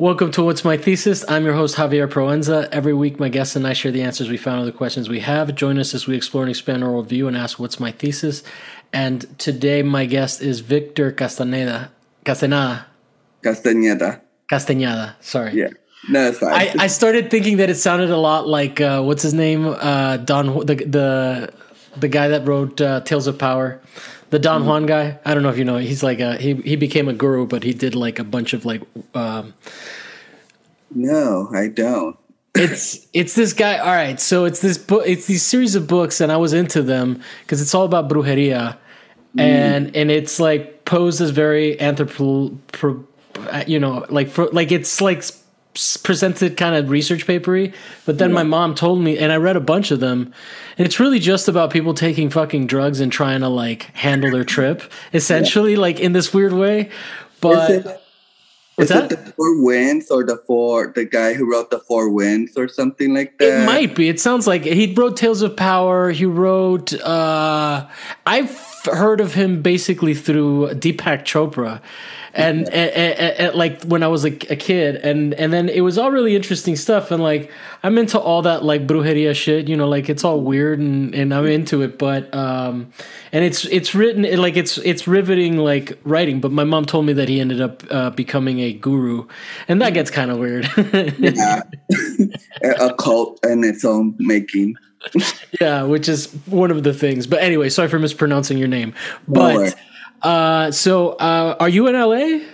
Welcome to What's My Thesis. I'm your host, Javier Proenza. Every week, my guests and I share the answers we found on the questions we have. Join us as we explore and expand our worldview and ask, What's my thesis? And today, my guest is Victor Castaneda. Castaneda. Castañeda. Castañeda. Sorry. Yeah. No, it's fine. I, I started thinking that it sounded a lot like, uh, what's his name? Uh, Don, the, the, the guy that wrote uh, Tales of Power. The Don Juan guy. I don't know if you know. He's like a he. He became a guru, but he did like a bunch of like. Um, no, I don't. it's it's this guy. All right, so it's this book. It's these series of books, and I was into them because it's all about brujeria, and and it's like posed as very anthropo, you know, like for, like it's like presented kind of research papery. But then my mom told me, and I read a bunch of them, and it's really just about people taking fucking drugs and trying to like handle their trip, essentially, like in this weird way. But is it, what's is that? the Four Winds or the four the guy who wrote the Four Winds or something like that? It might be. It sounds like he wrote Tales of Power. He wrote. uh I've heard of him basically through Deepak Chopra, and, and, and- and, like when I was a, a kid, and and then it was all really interesting stuff. And like I'm into all that like brujeria shit. You know, like it's all weird, and and I'm into it. But um, and it's it's written it, like it's it's riveting like writing. But my mom told me that he ended up uh, becoming a guru, and that gets kind of weird. Yeah. a cult in its own making. Yeah, which is one of the things. But anyway, sorry for mispronouncing your name. But uh, so, uh, are you in LA?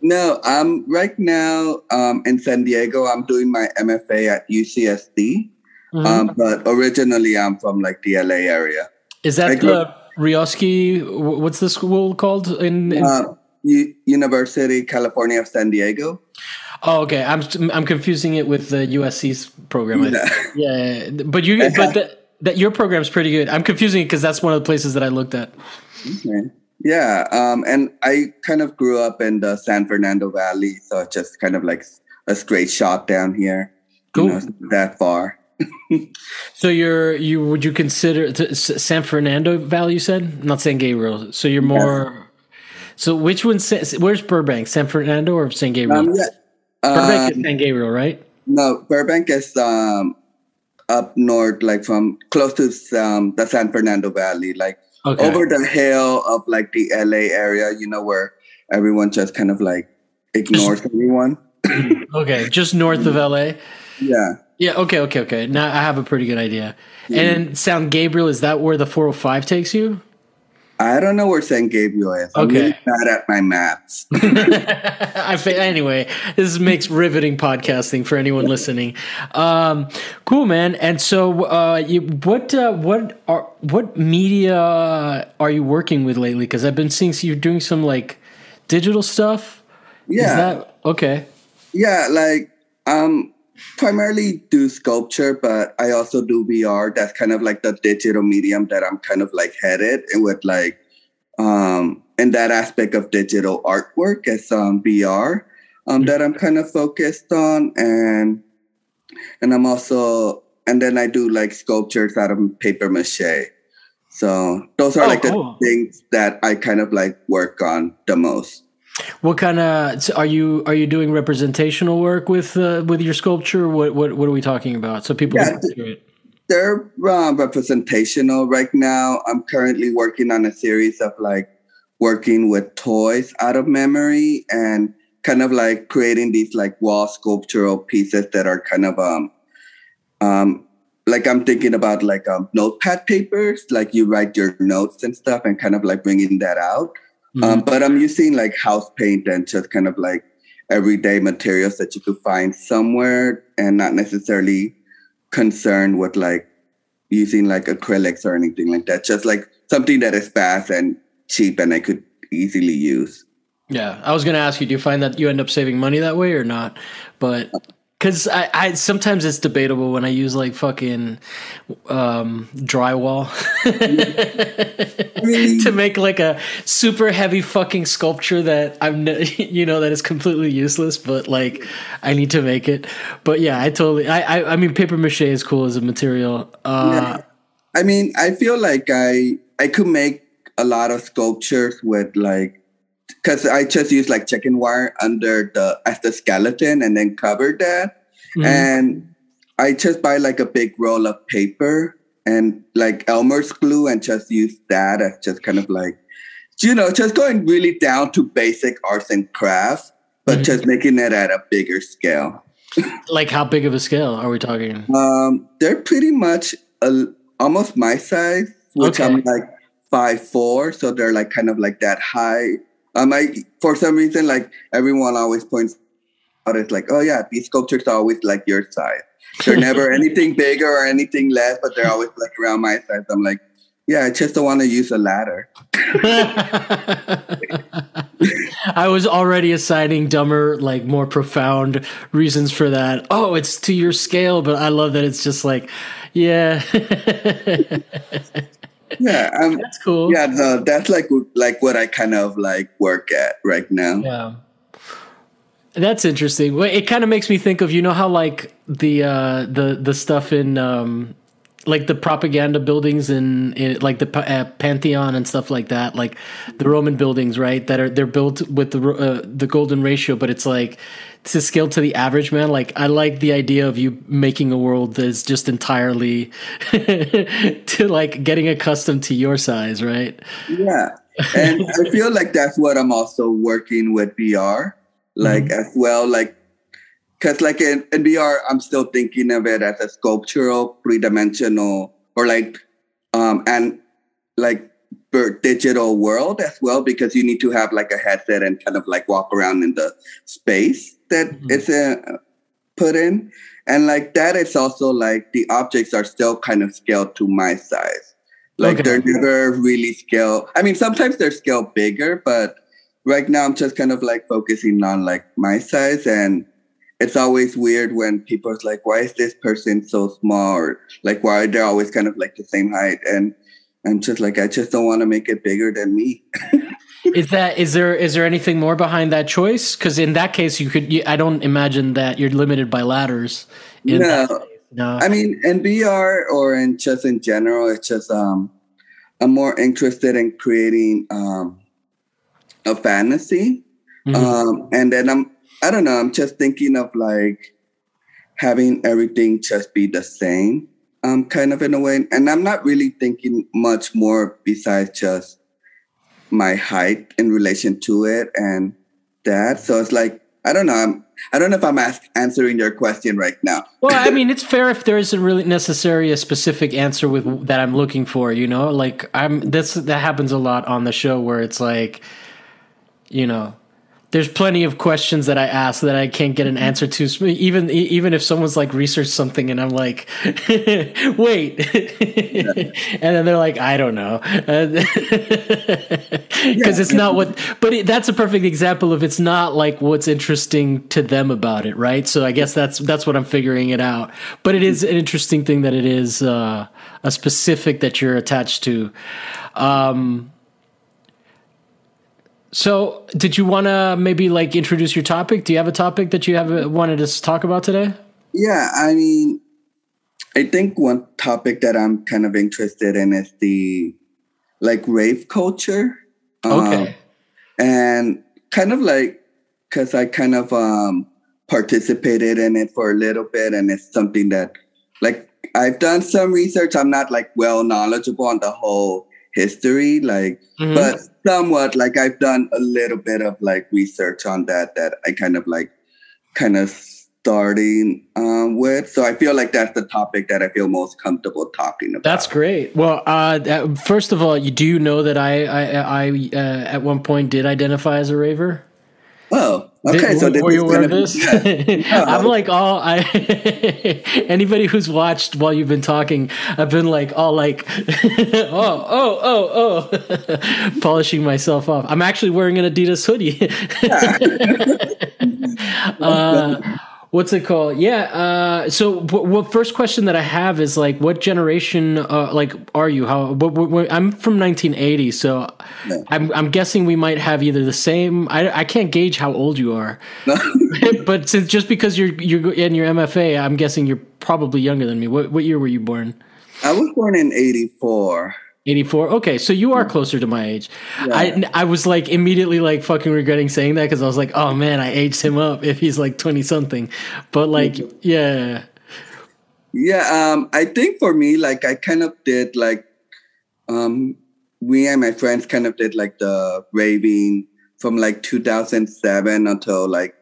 No, I'm right now um, in San Diego. I'm doing my MFA at UCSD. Mm-hmm. Um, but originally, I'm from like the LA area. Is that the Rioski? What's the school called? In, in Uh, U- University California of San Diego. oh, okay. I'm I'm confusing it with the USC's program. Yeah. Yeah, yeah, yeah. but you but the, that your program's pretty good. I'm confusing it because that's one of the places that I looked at. Okay. Yeah, um, and I kind of grew up in the San Fernando Valley, so it's just kind of like a straight shot down here. Cool. You know, not that far. So you're you would you consider t- San Fernando Valley? You said not San Gabriel. So you're more. So which one? Where's Burbank? San Fernando or San Gabriel? Um, yeah. Burbank Um, is San Gabriel, right? no, Burbank is um, up north, like from close to um, the San Fernando Valley, like Okay. over the hill of like the LA area. You know where everyone just kind of like ignores everyone. Okay, just north of LA. Yeah. Yeah. Okay. Okay. Okay. Now I have a pretty good idea. And San Gabriel is that where the 405 takes you? I don't know where San Gabriel is. I'm Okay. really bad at my maps. I fa- anyway, this makes riveting podcasting for anyone listening. Um, cool, man. And so, uh, you, what uh, what are what media are you working with lately? Because I've been seeing so you're doing some like digital stuff. Yeah. Is that okay? Yeah, like um primarily do sculpture, but I also do VR. That's kind of like the digital medium that I'm kind of like headed and with like um in that aspect of digital artwork as um VR um that I'm kind of focused on and and I'm also and then I do like sculptures out of paper mache. So those are Oh, like cool. the things that I kind of like work on the most. What kind of are you are you doing representational work with uh, with your sculpture? What what what are we talking about? So people Yeah, can picture it. they're uh, representational right now. I'm currently working on a series of like working with toys out of memory and kind of like creating these like wall sculptural pieces that are kind of um um like I'm thinking about like um notepad papers, like you write your notes and stuff and kind of like bringing that out. Um, but I'm using like house paint and just kind of like everyday materials that you could find somewhere and not necessarily concerned with like using like acrylics or anything like that. Just like something that is fast and cheap and I could easily use. Yeah, I was going to ask you, do you find that you end up saving money that way or not? But because I, I sometimes it's debatable when I use like fucking um, drywall to make like a super heavy fucking sculpture that I'm you know that is completely useless, but like I need to make it. But yeah, I totally I I, I mean paper mache is cool as a material. Uh, Yeah. I mean, I feel like I I could make a lot of sculptures with like because I just use like chicken wire under the as the skeleton and then cover that. Mm-hmm. And I just buy like a big roll of paper and like Elmer's glue and just use that as just kind of like, you know, just going really down to basic arts and crafts, but mm-hmm. just making it at a bigger scale. like how big of a scale are we talking? Um, they're pretty much a, almost my size, which okay. I'm like five four, so they're like kind of like that high. Um, I for some reason like everyone always points out it's like, oh yeah, these sculptures are always like your size. They're never anything bigger or anything less, but they're always like around my size. I'm like, yeah, I just don't want to use a ladder. I was already assigning dumber, like more profound reasons for that. Oh, it's to your scale, but I love that it's just like, yeah. yeah, um, that's cool. Yeah, no, that's like like what I kind of like work at right now. Yeah. That's interesting. It kind of makes me think of you know how like the uh, the the stuff in um, like the propaganda buildings in, in like the uh, Pantheon and stuff like that, like the Roman buildings, right? That are they're built with the uh, the golden ratio, but it's like to scale to the average man. Like I like the idea of you making a world that's just entirely to like getting accustomed to your size, right? Yeah, and I feel like that's what I'm also working with VR like mm-hmm. as well like because like in, in VR, I'm still thinking of it as a sculptural, three-dimensional, or like um and like digital world as well, because you need to have like a headset and kind of like walk around in the space that mm-hmm. it's uh, put in, and like that, it's also like the objects are still kind of scaled to my size. Like okay. they're never really scaled. I mean, sometimes they're scaled bigger, but right now I'm just kind of like focusing on like my size and it's always weird when people are like, why is this person so small? Or like why they're always kind of like the same height. And I'm just like, I just don't want to make it bigger than me. is that is there is there anything more behind that choice? Because in that case, you could. You, I don't imagine that you're limited by ladders. no, no. I mean, in VR or in just in general, it's just um, I'm more interested in creating um, a fantasy. Mm-hmm. Um, and then I'm, I don't know, I'm just thinking of like having everything just be the same, um, kind of in a way. And I'm not really thinking much more besides just my height in relation to it and that. So it's like, I don't know. I'm, I don't know if I'm ask, answering your question right now. well, I mean, it's fair if there isn't really necessarily a specific answer with that I'm looking for. You know, like I'm this that happens a lot on the show where it's like, you know, there's plenty of questions that I ask that I can't get an answer to. Even even if someone's like research something and I'm like, wait, and then they're like, I don't know, because it's not what. But it, that's a perfect example of it's not like what's interesting to them about it, right? So I guess that's that's what I'm figuring it out. But it is an interesting thing that it is uh, a specific that you're attached to. Um, so, did you want to maybe like introduce your topic? Do you have a topic that you have uh, wanted to talk about today? Yeah, I mean, I think one topic that I'm kind of interested in is the like rave culture. Okay. Um, and kind of like because I kind of um participated in it for a little bit, and it's something that like I've done some research. I'm not like well knowledgeable on the whole history, like, mm-hmm. but somewhat like I've done a little bit of like research on that that I kind of like kind of starting um, with. So I feel like that's the topic that I feel most comfortable talking about. That's great. Well, uh, first of all, you do know that I I, I uh, at one point did identify as a raver. Oh, okay. Did, so were you aware of this? Yeah. I'm like all I. anybody who's watched while you've been talking, I've been like all like, oh oh oh oh, polishing myself off. I'm actually wearing an Adidas hoodie. uh, what's it called? Yeah. Uh, so, w- first question that I have is like, what generation, uh, like, are you? How? What, what, I'm from 1980, so yeah. I'm I'm guessing we might have either the same. I, I can't gauge how old you are, but since, just because you're you're in your MFA, I'm guessing you're probably younger than me. What what year were you born? I was born in '84. 84 okay so you are closer to my age. Yeah. i i was like immediately like fucking regretting saying that because i was like oh man i aged him up if he's like 20 something but like yeah. Yeah um i think for me like i kind of did like um we and my friends kind of did like the raving from like 2007 until like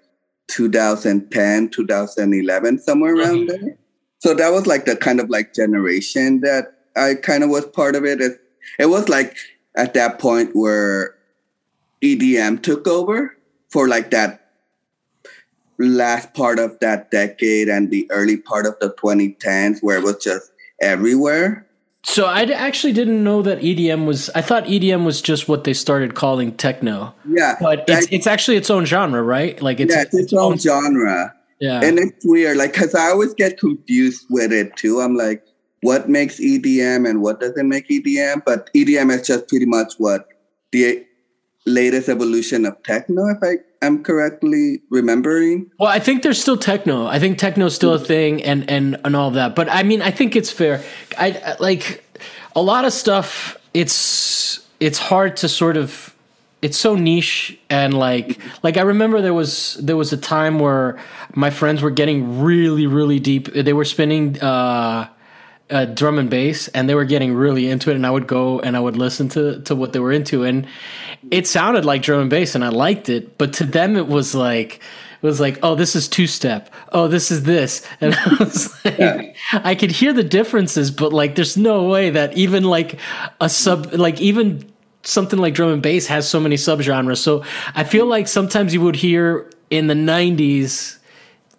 2010 2011 somewhere around mm-hmm. there. So that was like the kind of like generation that I kind of was part of it. it. It was like at that point where EDM took over for like that last part of that decade and the early part of the 2010s where it was just everywhere. So I actually didn't know that EDM was. I thought EDM was just what they started calling techno. Yeah, but it's it's actually its own genre, right? Like it's, yeah, it's, its, its own, own genre. Yeah, and it's weird, like because I always get confused with it too. I'm like, what makes EDM and what doesn't make EDM. But EDM is just pretty much what the latest evolution of techno, if I am correctly remembering. Well, I think there's still techno. I think techno is still a thing and and and all of that. But I mean, I think it's fair. I, I like a lot of stuff. It's it's hard to sort of it's so niche and like like I remember there was there was a time where my friends were getting really really deep. They were spinning uh uh, drum and bass, and they were getting really into it. And I would go and I would listen to to what they were into, and it sounded like drum and bass, and I liked it. But to them, it was like it was like, oh, this is two step. Oh, this is this, and I was like, yeah. I could hear the differences, but like, there's no way that even like a sub, like even something like drum and bass has so many subgenres. So I feel like sometimes you would hear in the '90s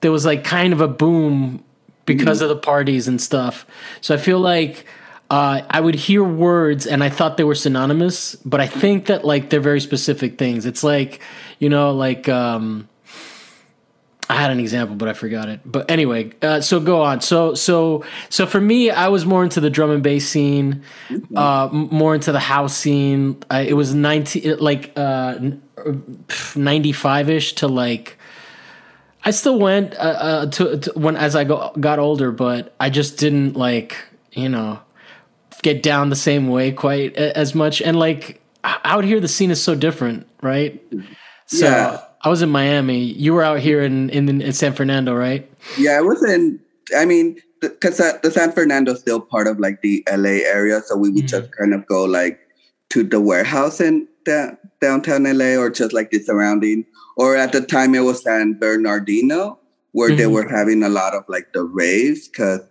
there was like kind of a boom because mm-hmm. of the parties and stuff. So I feel like uh, I would hear words and I thought they were synonymous, but I think that like they're very specific things. It's like you know, like um, I had an example, but I forgot it. But anyway, uh, so go on. So so so for me, I was more into the drum and bass scene, mm-hmm. uh, more into the house scene. I, it was nineteen like uh, ninety five ish to like I still went uh, uh, to, to, when as I go, got older, but I just didn't like you know get down the same way quite as much. And like out here, the scene is so different, right? So yeah. I was in Miami. You were out here in in, in San Fernando, right? Yeah, I was in. I mean, because the, the, San Fernando is still part of like the LA area, so we would mm-hmm. just kind of go like to the warehouse in the, downtown LA or just like the surrounding or at the time it was San Bernardino, where mm-hmm. they were having a lot of like the raves because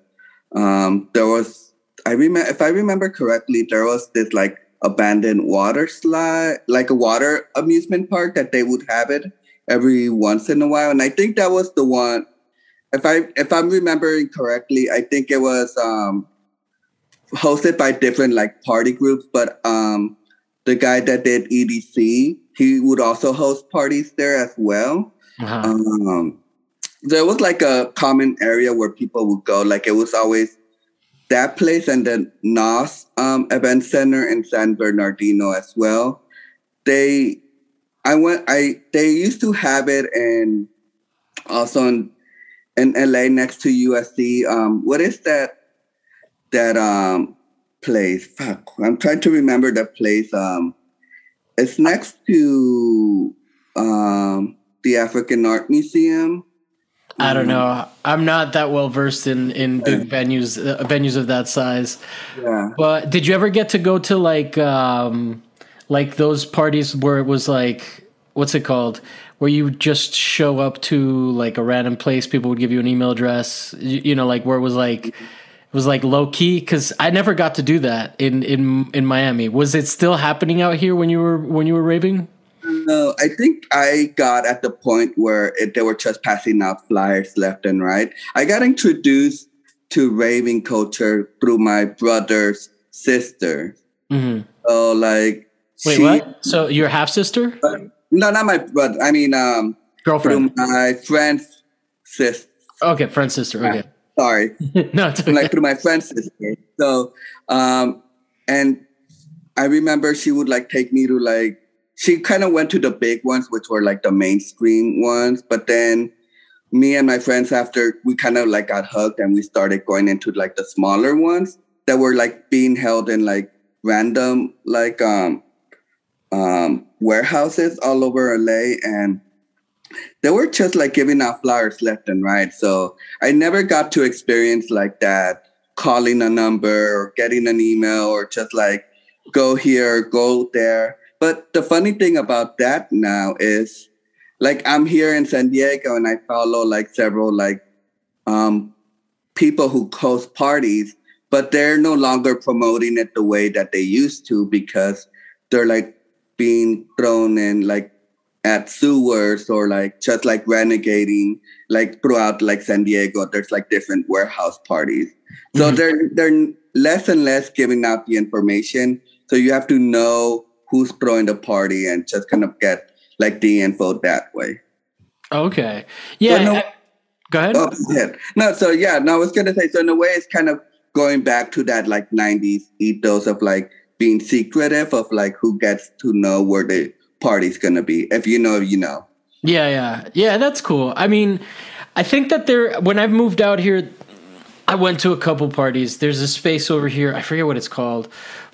um, there was I remember if I remember correctly, there was this like abandoned water slide, like a water amusement park that they would have it every once in a while, and I think that was the one. If I if I'm remembering correctly, I think it was um, hosted by different like party groups, but um, the guy that did EDC he would also host parties there as well. Uh-huh. Um, there was like a common area where people would go. Like it was always that place and then NOS um, Event Center in San Bernardino as well. They, I went. I they used to have it and also in, in LA next to USC. Um, what is that? That um place? Fuck, I'm trying to remember that place. Um, it's next to um, the African Art Museum. I don't know. I'm not that well versed in in big venues uh, venues of that size. Yeah. But did you ever get to go to like um like those parties where it was like what's it called? Where you just show up to like a random place, people would give you an email address, you, you know, like where it was like was like low key because I never got to do that in in in Miami. Was it still happening out here when you were when you were raving? No, I think I got at the point where it, they were just passing out flyers left and right. I got introduced to raving culture through my brother's sister. Mm-hmm. So like, wait, she, what? So your half sister? Uh, no, not my brother. I mean, um, girlfriend. my friend's sister. Okay, friend's sister. Okay. Sorry. no, okay. like through my friend's. So, um, and I remember she would like take me to like, she kind of went to the big ones, which were like the mainstream ones. But then me and my friends, after we kind of like got hooked and we started going into like the smaller ones that were like being held in like random like um um warehouses all over LA and they were just like giving out flyers left and right. So I never got to experience like that calling a number or getting an email or just like go here, go there. But the funny thing about that now is like I'm here in San Diego and I follow like several like um people who host parties, but they're no longer promoting it the way that they used to because they're like being thrown in like at sewers or like just like renegading like throughout like San Diego. There's like different warehouse parties. So mm-hmm. they're they're less and less giving out the information. So you have to know who's throwing the party and just kind of get like the info that way. Okay. Yeah. So no, Go ahead. Oh, yeah. No, so yeah, no, I was gonna say, so in a way it's kind of going back to that like 90s ethos of like being secretive of like who gets to know where the party's gonna be. If you know, you know. Yeah, yeah. Yeah, that's cool. I mean, I think that there when I've moved out here, I went to a couple parties. There's a space over here, I forget what it's called,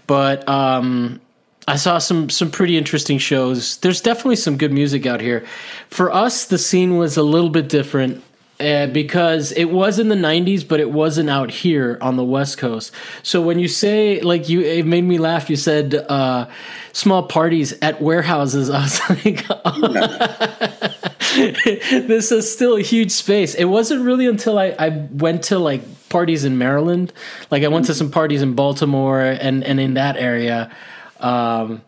but um I saw some some pretty interesting shows. There's definitely some good music out here. For us, the scene was a little bit different uh, because it was in the 90s but it wasn't out here on the west coast. So when you say like you it made me laugh. You said uh, small parties at warehouses. I was like this is still a huge space. It wasn't really until I, I went to like parties in maryland. Like i went to some parties in baltimore and and in that area. Um,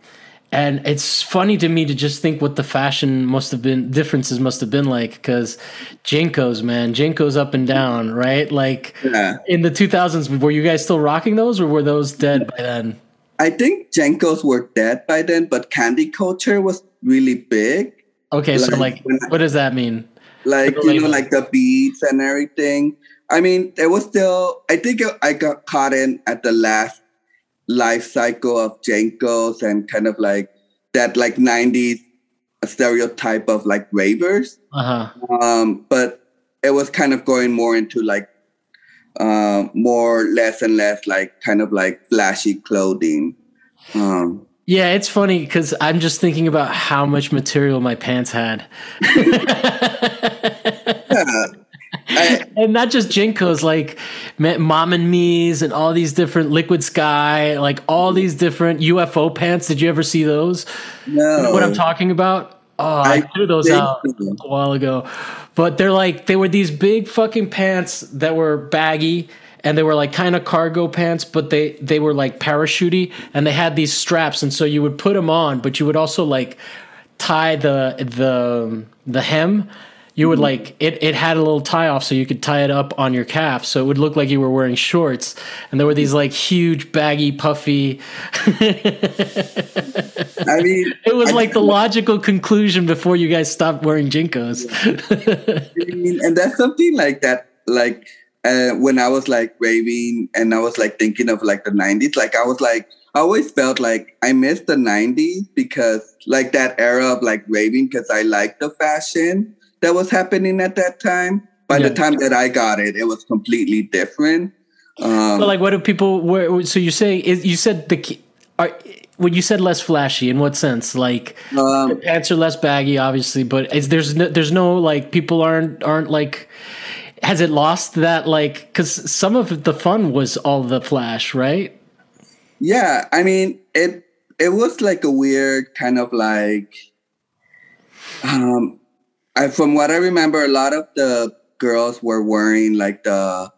and it's funny to me to just think what the fashion must have been differences must have been like because JNCOs man JNCOs up and down right? Like yeah. in the 2000s were you guys still rocking those or were those dead by then? I think JNCOs were dead by then but candy culture was really big. Okay like, so like what does that mean? Like you know like the beats and everything. I mean it was still i think i got caught in at the last life cycle of JNCOs and kind of like that like 90s stereotype of like ravers. Uh-huh. Um, but it was kind of going more into like uh, more less and less like kind of like flashy clothing. Um, yeah, it's funny because I'm just thinking about how much material my pants had. yeah. and not just JNCOs, like Mom and Me's and all these different Liquid Sky, like all these different UFO pants. Did you ever see those? No. You know what I'm talking about? Oh, I, I threw those out a while ago. But they're like, they were these big fucking pants that were baggy and they were like kind of cargo pants, but they, they were like parachutey and they had these straps. And so you would put them on, but you would also like tie the, the, the hem you would mm-hmm. like it it had a little tie off so you could tie it up on your calf so it would look like you were wearing shorts. And there were these like huge baggy puffy I mean it was I like the logical conclusion before you guys stopped wearing I mean, and that's something like that like uh, when I was like raving and I was like thinking of like the 90s like I was like I always felt like I missed the 90s because like that era of like raving because I liked the fashion that was happening at that time. By yeah. the time that I got it, it was completely different. Um, but like, what do people? Where, so you say you said the are, when you said less flashy in what sense? Like um, pants are less baggy, obviously, but is there's no, there's no like people aren't aren't like has it lost that like because some of the fun was all the flash, right? Yeah, I mean it. It was like a weird kind of like um I, from what I remember, a lot of the girls were wearing like the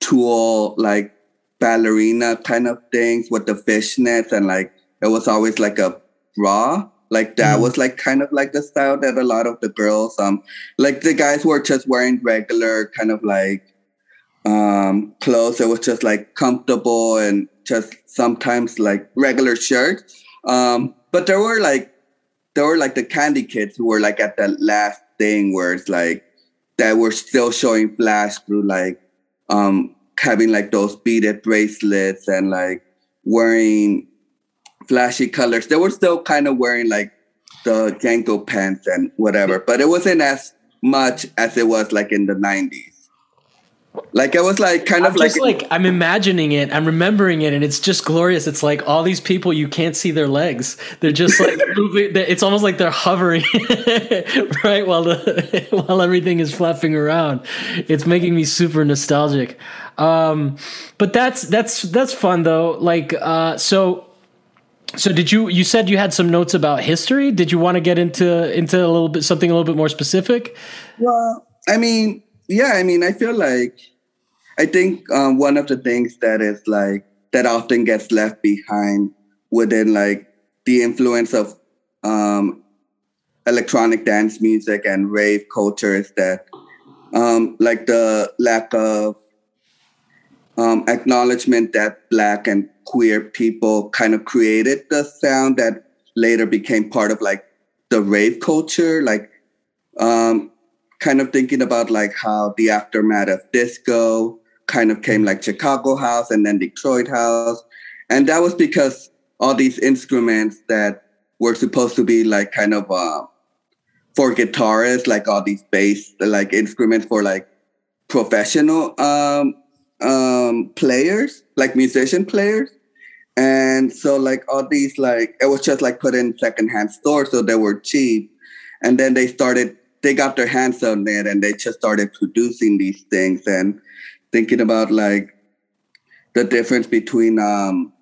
tulle, like ballerina kind of things with the fishnets, and like it was always like a bra. Like that mm was like kind of like the style that a lot of the girls, um, like the guys were just wearing regular kind of like um clothes. It was just like comfortable and just sometimes like regular shirts. Um, but there were like there were like the candy kids who were like at the last thing where it's like that we're still showing flash through like um having like those beaded bracelets and like wearing flashy colors. They were still kind of wearing like the JNCO pants and whatever, but it wasn't as much as it was like in the 90s. Like it was like kind I'm of like, just like I'm imagining it, I'm remembering it, and it's just glorious. It's like all these people you can't see their legs; they're just like moving. It's almost like they're hovering, right, while the while everything is flapping around. It's making me super nostalgic. Um, but that's that's that's fun though. Like, uh, so so did you you said you had some notes about history? Did you want to get into into a little bit something a little bit more specific? Well, I mean, yeah, I mean, I feel like I think um, one of the things that is like that often gets left behind within like the influence of um, electronic dance music and rave culture is that um, like the lack of um, acknowledgement that black and queer people kind of created the sound that later became part of like the rave culture like um, kind of thinking about like how the aftermath of disco kind of came like Chicago house and then Detroit house. And that was because all these instruments that were supposed to be like kind of uh, for guitarists, like all these bass, like instruments for like professional um, um, players, like musician players. And so like all these like it was just like put in secondhand stores, so they were cheap. And then they started, they got their hands on it and they just started producing these things. And thinking about like the difference between um,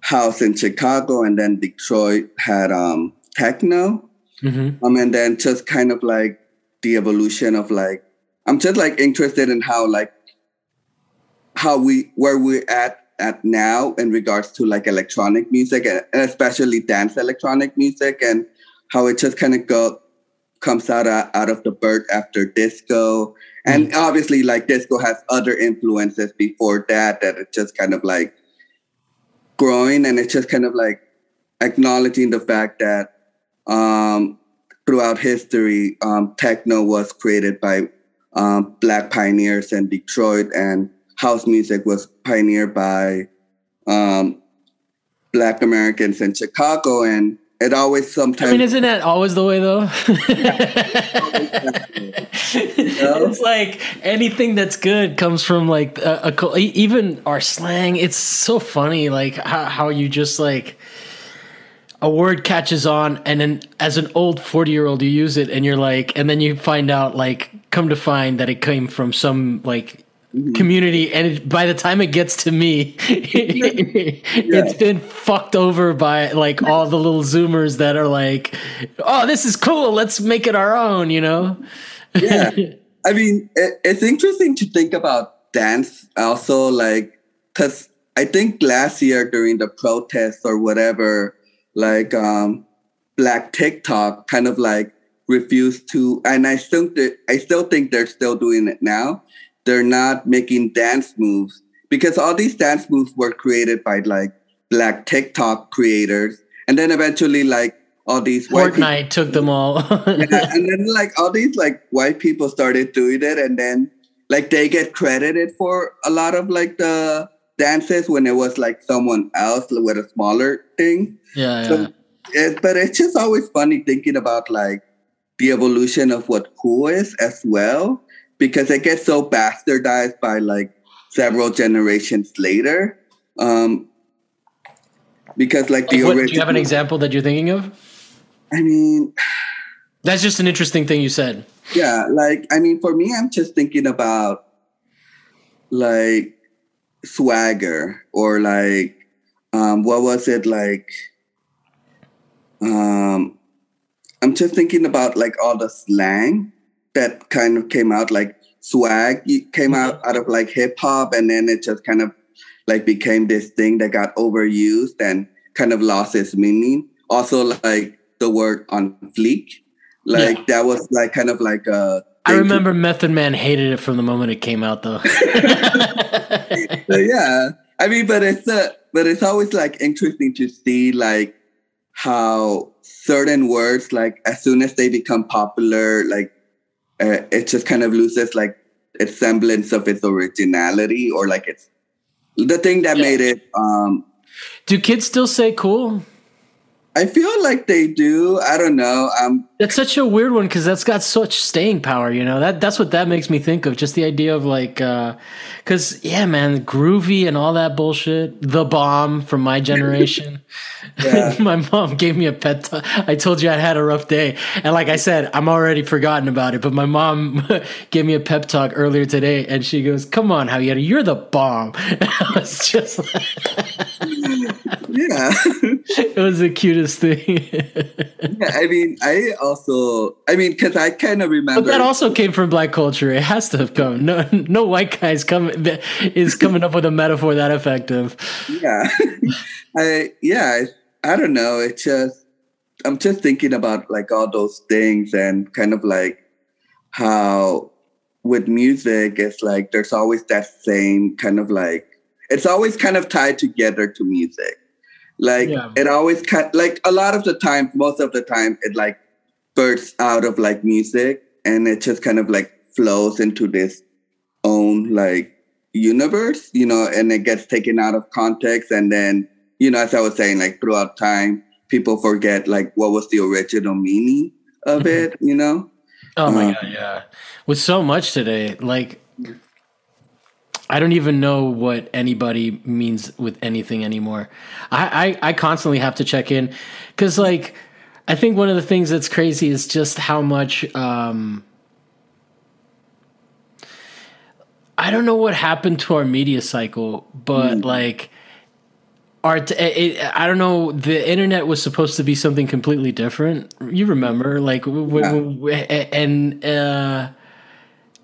house in Chicago and then Detroit had um, techno. Mm-hmm. Um, and then just kind of like the evolution of like, I'm just like interested in how like, how we, where we're at at now in regards to like electronic music and, especially dance electronic music and how it just kind of go comes out of, out of the birth after disco and mm. obviously, like disco has other influences before that that it's just kind of like growing, and it's just kind of like acknowledging the fact that um, throughout history, um, techno was created by um, black pioneers in Detroit, and house music was pioneered by um, black Americans in Chicago, and it always sometimes. I mean, isn't that always the way though? It's like anything that's good comes from like a, a, even our slang. It's so funny, like how, how you just like a word catches on, and then as an old forty year old, you use it, and you're like, and then you find out, like, come to find that it came from some like community and it, by the time it gets to me it's been fucked over by like all the little zoomers that are like oh this is cool let's make it our own you know? Yeah. I mean it, it's interesting to think about dance also like because i think last year during the protests or whatever like um black tiktok kind of like refused to and i still i still think they're still doing it now they're not making dance moves because all these dance moves were created by like black TikTok creators, and then eventually like all these Fortnite people, took them all, yeah, and then like all these like white people started doing it, and then like they get credited for a lot of like the dances when it was like someone else with a smaller thing. Yeah, so, It, but it's just always funny thinking about like the evolution of what cool is as well because it gets so bastardized by like several generations later. Um, because like the what, original, do you have an example that you're thinking of? I mean, that's just an interesting thing you said. Yeah, like I mean, for me, I'm just thinking about like swagger or like um, what was it like? Um, I'm just thinking about like all the slang that kind of came out like swag came mm-hmm. out out of like hip hop and then it just kind of like became this thing that got overused and kind of lost its meaning. Also like the word on fleek. Like yeah. that was like kind of like a I remember to- Method Man hated it from the moment it came out though. yeah. I mean, but it's uh, but it's always like interesting to see like how certain words like as soon as they become popular like uh, it just kind of loses like its semblance of its originality or like it's the thing that yeah. made it um do kids still say cool? I feel like they do. I don't know. Um That's such a weird one because that's got such staying power. You know that that's what that makes me think of. Just the idea of like, because uh, yeah, man, groovy and all that bullshit. The bomb from my generation. my mom gave me a pet. T- I told you I had a rough day, and like I said, I'm already forgotten about it. But my mom gave me a pep talk earlier today, and she goes, "Come on, Javier, you're the bomb." And I was just like, yeah, it was the cutest thing. yeah, I mean, I also, I mean, because I kind of remember. But that also came from black culture. It has to have come. No, no white guys come is coming up with a metaphor that effective. Yeah, I yeah, I, I don't know. It's just I'm just thinking about like all those things and kind of like how with music it's like there's always that same kind of like it's always kind of tied together to music like yeah. it always kind like a lot of the time most of the time it like bursts out of like music and it just kind of like flows into this own like universe you know and it gets taken out of context and then you know as i was saying like throughout time people forget like what was the original meaning of mm-hmm. it you know oh my um, god yeah with so much today like I don't even know what anybody means with anything anymore. I, I, I constantly have to check in because, like, I think one of the things that's crazy is just how much. Um, I don't know what happened to our media cycle, but mm. like, art. It, I don't know. The internet was supposed to be something completely different. You remember, like, yeah. and uh,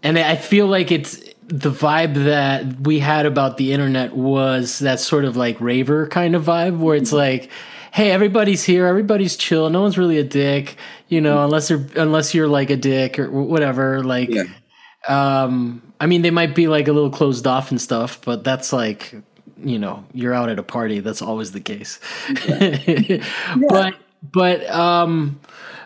and I feel like it's the vibe that we had about the internet was that sort of like raver kind of vibe where it's like hey everybody's here everybody's chill no one's really a dick you know unless you're unless you're like a dick or whatever like yeah. um i mean they might be like a little closed off and stuff but that's like you know you're out at a party that's always the case yeah. yeah. but but um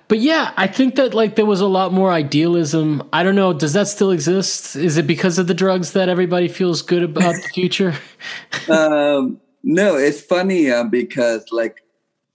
but yeah, I think that like there was a lot more idealism. I don't know. Does that still exist? Is it because of the drugs that everybody feels good about the future? um, no, it's funny uh, because like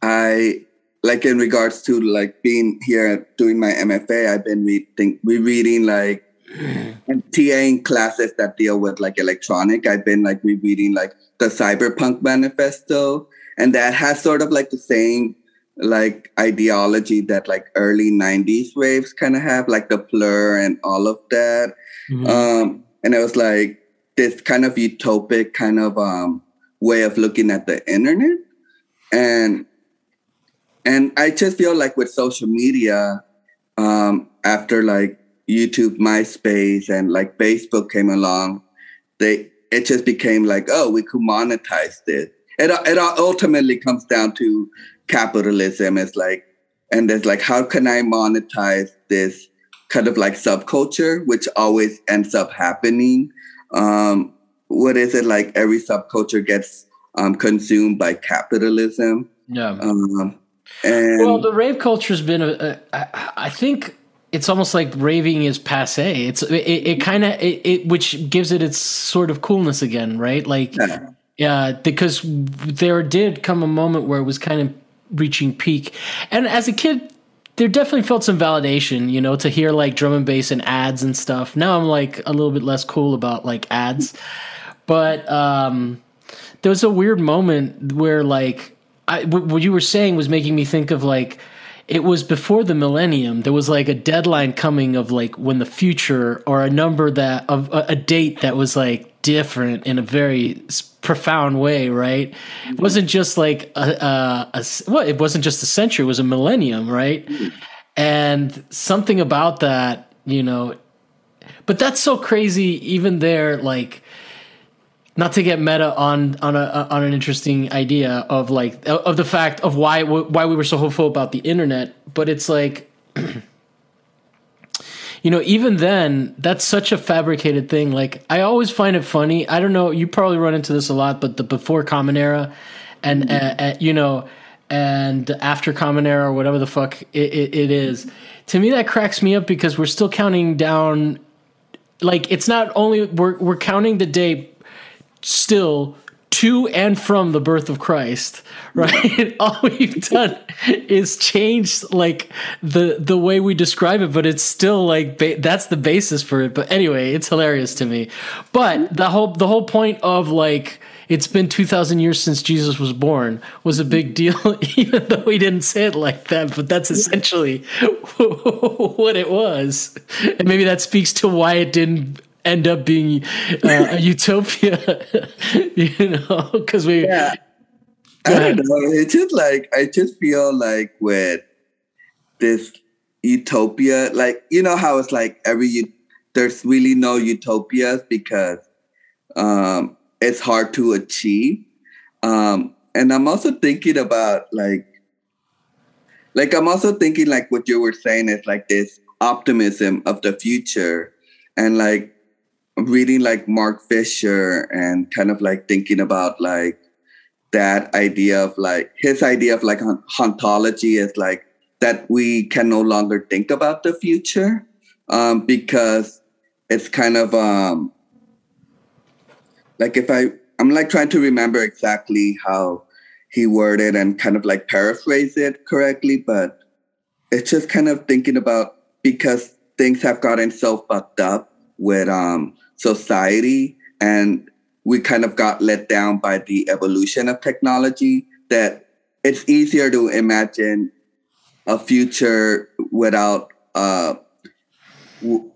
I like in regards to like being here doing my MFA, I've been reading rereading like and TAing classes that deal with like electronic. I've been like rereading like the Cyberpunk Manifesto, and that has sort of like the same like ideology that like early 90s waves kind of have like the blur and all of that mm-hmm. um and it was like this kind of utopic kind of um way of looking at the internet and and i just feel like with social media um after like youtube myspace and like facebook came along they it just became like oh we could monetize this it, it ultimately comes down to capitalism It's like, and there's like, how can I monetize this kind of like subculture, which always ends up happening? Um, what is it like? Every subculture gets um, consumed by capitalism. Yeah. Um, and well, the rave culture has been a, a, I think it's almost like raving is passe. It's it, it kind of it, it, which gives it its sort of coolness again, right? Like yeah. yeah, because there did come a moment where it was kind of reaching peak. And as a kid, there definitely felt some validation, you know, to hear like drum and bass and ads and stuff. Now I'm like a little bit less cool about like ads. But um there was a weird moment where like I, what you were saying was making me think of like it was before the millennium there was like a deadline coming of like when the future or a number that of a, a date that was like different in a very profound way, right? It mm-hmm. wasn't just like a, a, a well, it wasn't just a century; it was a millennium, right? Mm-hmm. And something about that, you know, but that's so crazy. Even there, like, not to get meta on on a on an interesting idea of like of the fact of why why we were so hopeful about the internet, but it's like. you know, even then, that's such a fabricated thing. Like, I always find it funny. I don't know, you probably run into this a lot, but the before Common Era and, mm-hmm. uh, uh, you know, and after Common Era or whatever the fuck it, it, it is, to me, that cracks me up because we're still counting down. Like, it's not only, we're, we're counting the day still to and from the birth of Christ, right? All we've done is changed like the the way we describe it, but it's still like ba- that's the basis for it. But anyway, it's hilarious to me. But the whole the whole point of like it's been 2000 years since Jesus was born was a big deal even though we didn't say it like that, but that's essentially what it was. And maybe that speaks to why it didn't end up being uh, a utopia, you know, because we. Yeah. I don't know. It's just like I just feel like with this utopia, like you know how it's like every there's really no utopias because um, it's hard to achieve. Um, and I'm also thinking about like, like I'm also thinking like what you were saying is like this optimism of the future, and like reading like Mark Fisher and kind of like thinking about like that idea of like his idea of like hauntology is like that we can no longer think about the future um, because it's kind of um, like if I I'm like trying to remember exactly how he worded and kind of like paraphrase it correctly, but it's just kind of thinking about because things have gotten so fucked up with um society and we kind of got let down by the evolution of technology that it's easier to imagine a future without uh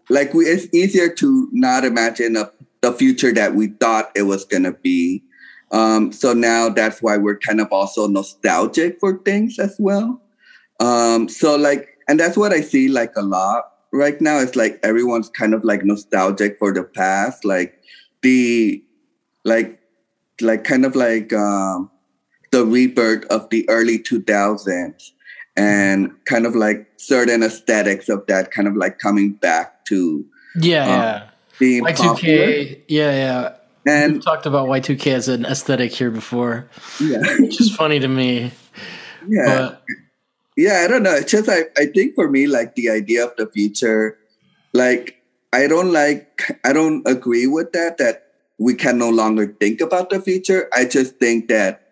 like we it's easier to not imagine a, the future that we thought it was going to be. Um so now that's why we're kind of also nostalgic for things as well. Um so like and that's what i see like a lot right now it's like everyone's kind of like nostalgic for the past like the like like kind of like um the rebirth of the early 2000s and kind of like certain aesthetics of that kind of like coming back to yeah, um, yeah. being Y2K, popular. yeah, yeah. And We've talked about Y2K as an aesthetic here before, yeah, which is funny to me. yeah. But yeah i don't know. It's just I, I think for me like the idea of the future like i don't like i don't agree with that that we can no longer think about the future. I just think that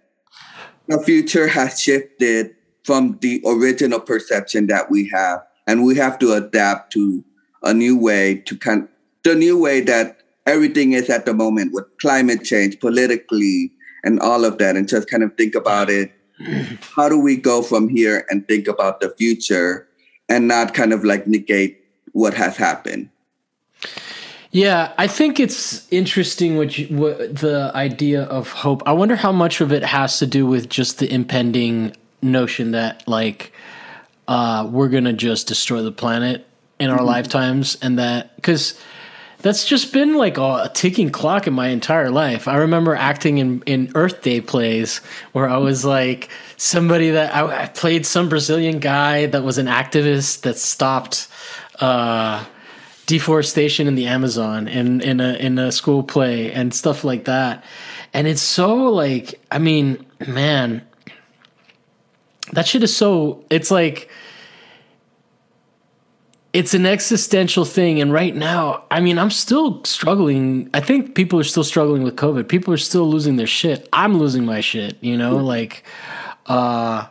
the future has shifted from the original perception that we have and we have to adapt to a new way to kind the new way that everything is at the moment with climate change politically and all of that and just kind of think about it how do we go from here and think about the future and not kind of like negate what has happened Yeah, I think it's interesting what, you, what the idea of hope. I wonder how much of it has to do with just the impending notion that like uh, we're gonna just destroy the planet in our lifetimes, and that because that's just been like a, ticking clock in my entire life. I remember acting in in Earth Day plays where I was like somebody that I, I played some Brazilian guy that was an activist that stopped. Uh, deforestation in the Amazon in in a in a school play and stuff like that. And it's so like I mean, man, that shit is so it's like it's an existential thing and right now i mean i'm still struggling i think people are still struggling with covid people are still losing their shit i'm losing my shit you know like uh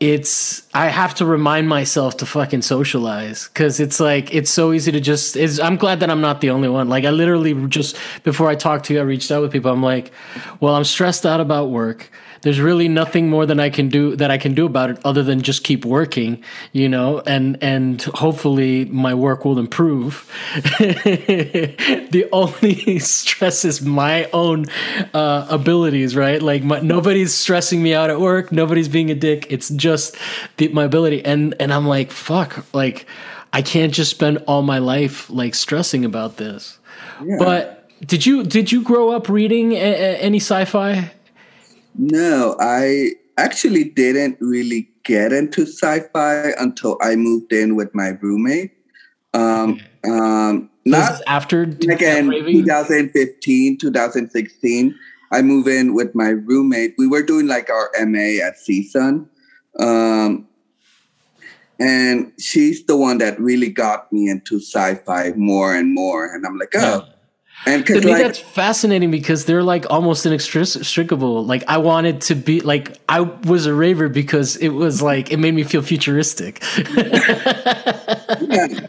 it's I have to remind myself to fucking socialize because it's like it's so easy to just. I'm glad that I'm not the only one. Like I literally just before I talked to you, I reached out with people. I'm like, well, I'm stressed out about work. There's really nothing more than I can do that I can do about it other than just keep working, you know, and and hopefully my work will improve. the only stress is my own uh, abilities, right? Like my, nobody's stressing me out at work. Nobody's being a dick. It's just the, my ability, and and I'm like, fuck, like I can't just spend all my life like stressing about this. Yeah. But did you did you grow up reading a, a, any sci-fi? No i actually didn't really get into sci-fi until i moved in with my roommate. Um um This not after again 2015 2016 i moved in with my roommate. We were doing like our ma at csun um and she's the one that really got me into sci-fi more and more. And i'm like oh And to me, like, that's fascinating because they're like almost inextricable. Like I wanted to be like I was a raver because it was like it made me feel futuristic. yeah,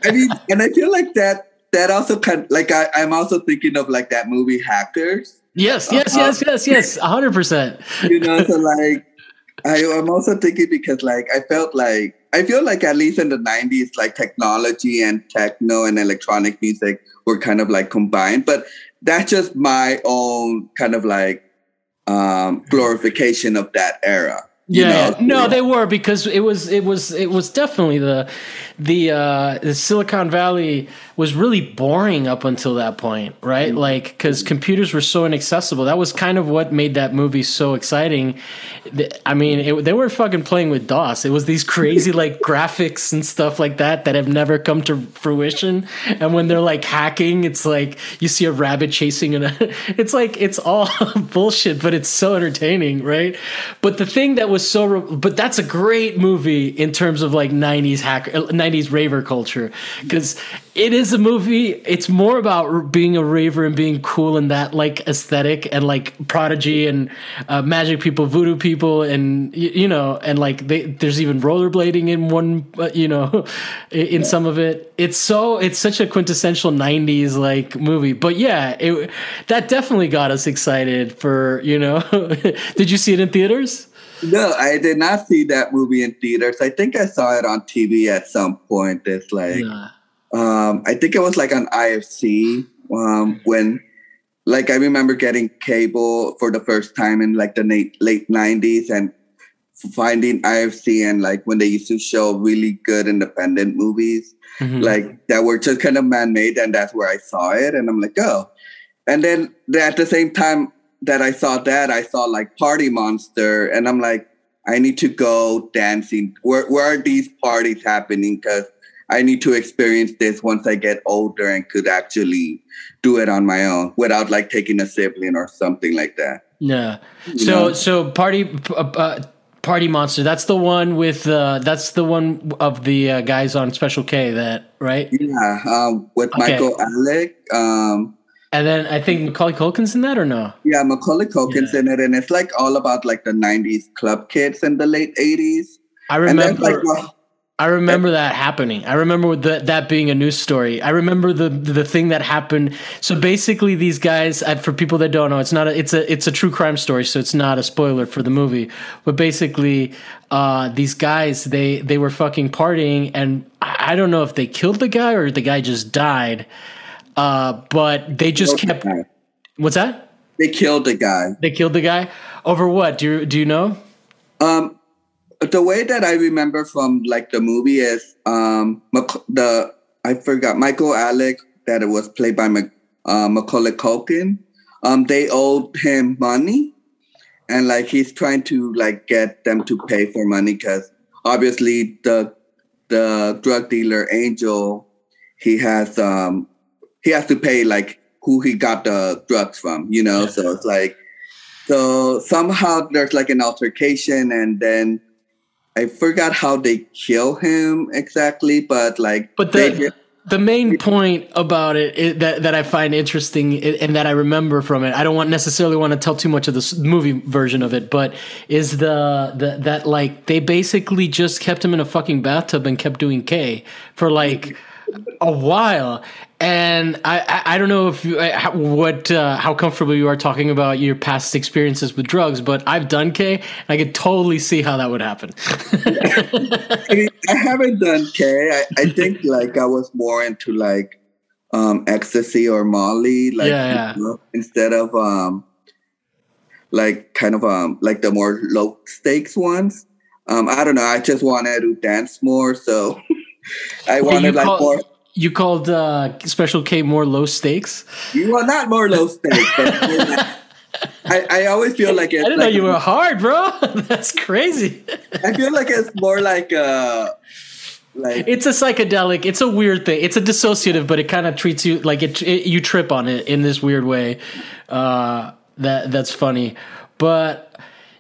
I mean, and I feel like that that also kind of, like I, I'm also thinking of like that movie Hackers. Yes, yes, uh, yes, yes, yes, hundred percent. You know, so like I, I, am also thinking because like I felt like I feel like at least in the 90s, like technology and techno and electronic music were kind of like combined. But that's just my own kind of like um, glorification of that era. Yeah, know? no, they were because it was it was it was definitely the the uh, the Silicon Valley was really boring up until that point, right? Mm-hmm. Like because computers were so inaccessible. That was kind of what made that movie so exciting. I mean, it, they were fucking playing with DOS. It was these crazy like graphics and stuff like that that have never come to fruition. And when they're like hacking, it's like you see a rabbit chasing and it's like it's all bullshit, but it's so entertaining, right? But the thing that was so, but that's a great movie in terms of like '90s hacker, '90s raver culture because it is a movie. It's more about being a raver and being cool in that like aesthetic and like prodigy and uh, magic people, voodoo people, and you know, and like they, there's even rollerblading in one, uh, you know, in some of it. It's so it's such a quintessential '90s like movie. But yeah, it that definitely got us excited for you know. Did you see it in theaters? No, I did not see that movie in theaters. I think I saw it on TV at some point. It's like. Um, I think it was like on IFC um, when, like, I remember getting cable for the first time in like the late, late 90s and finding IFC and like when they used to show really good independent movies, mm-hmm. like that were just kind of man made. And that's where I saw it. And I'm like, oh. And then at the same time that I saw that, I saw like Party Monster. And I'm like, I need to go dancing. Where, where are these parties happening? Because I need to experience this once I get older and could actually do it on my own without like taking a sibling or something like that. Yeah. You so know? so party uh, uh, party monster. That's the one with uh, that's the one of the uh, guys on Special K. That right? Yeah. Um, with okay. Michael Alig. Um, and then I think Macaulay Culkin's in that or no? Yeah, Macaulay Culkin's yeah. in it, and it's like all about like the '90s club kids in the late '80s. I remember. Then, like, I remember that happening. I remember that that being a news story. I remember the the thing that happened. So basically, these guys, for people that don't know, it's not a it's a it's a true crime story, so it's not a spoiler for the movie. But basically, uh, these guys they they were fucking partying, and I don't know if they killed the guy or the guy just died. Uh, but they just kept. The what's that? They killed the guy. They killed the guy over what? Do you do you know? Um, the way that I remember from like the movie is um the I forgot Michael Alig that it was played by Mac, uh, Macaulay Culkin. Um, they owed him money, and like he's trying to like get them to pay for money because obviously the the drug dealer Angel he has um he has to pay like who he got the drugs from, you know. Yeah. So it's like so somehow there's like an altercation, and then I forgot how they kill him exactly, but like, but the the main point about it is, that that I find interesting and that I remember from it, I don't want necessarily want to tell too much of the movie version of it, but is the, the that like they basically just kept him in a fucking bathtub and kept doing K for like mm-hmm. A while, and I, I, I don't know if you, uh, what uh, how comfortable you are talking about your past experiences with drugs, but I've done K. And I could totally see how that would happen. I mean, I haven't done K. I, I think like I was more into like um, ecstasy or Molly, like yeah, yeah. Instead of um, like kind of um like the more low stakes ones. Um, I don't know. I just wanted to dance more, so I wanted like call- more you called uh, Special K more low stakes? You well, not more low stakes, but I, I always feel like it's. I didn't like know you were hard, bro. That's crazy. I feel like it's more like uh like it's a psychedelic. It's a weird thing. It's a dissociative, but it kind of treats you like it, it, You trip on it in this weird way. Uh, that that's funny, but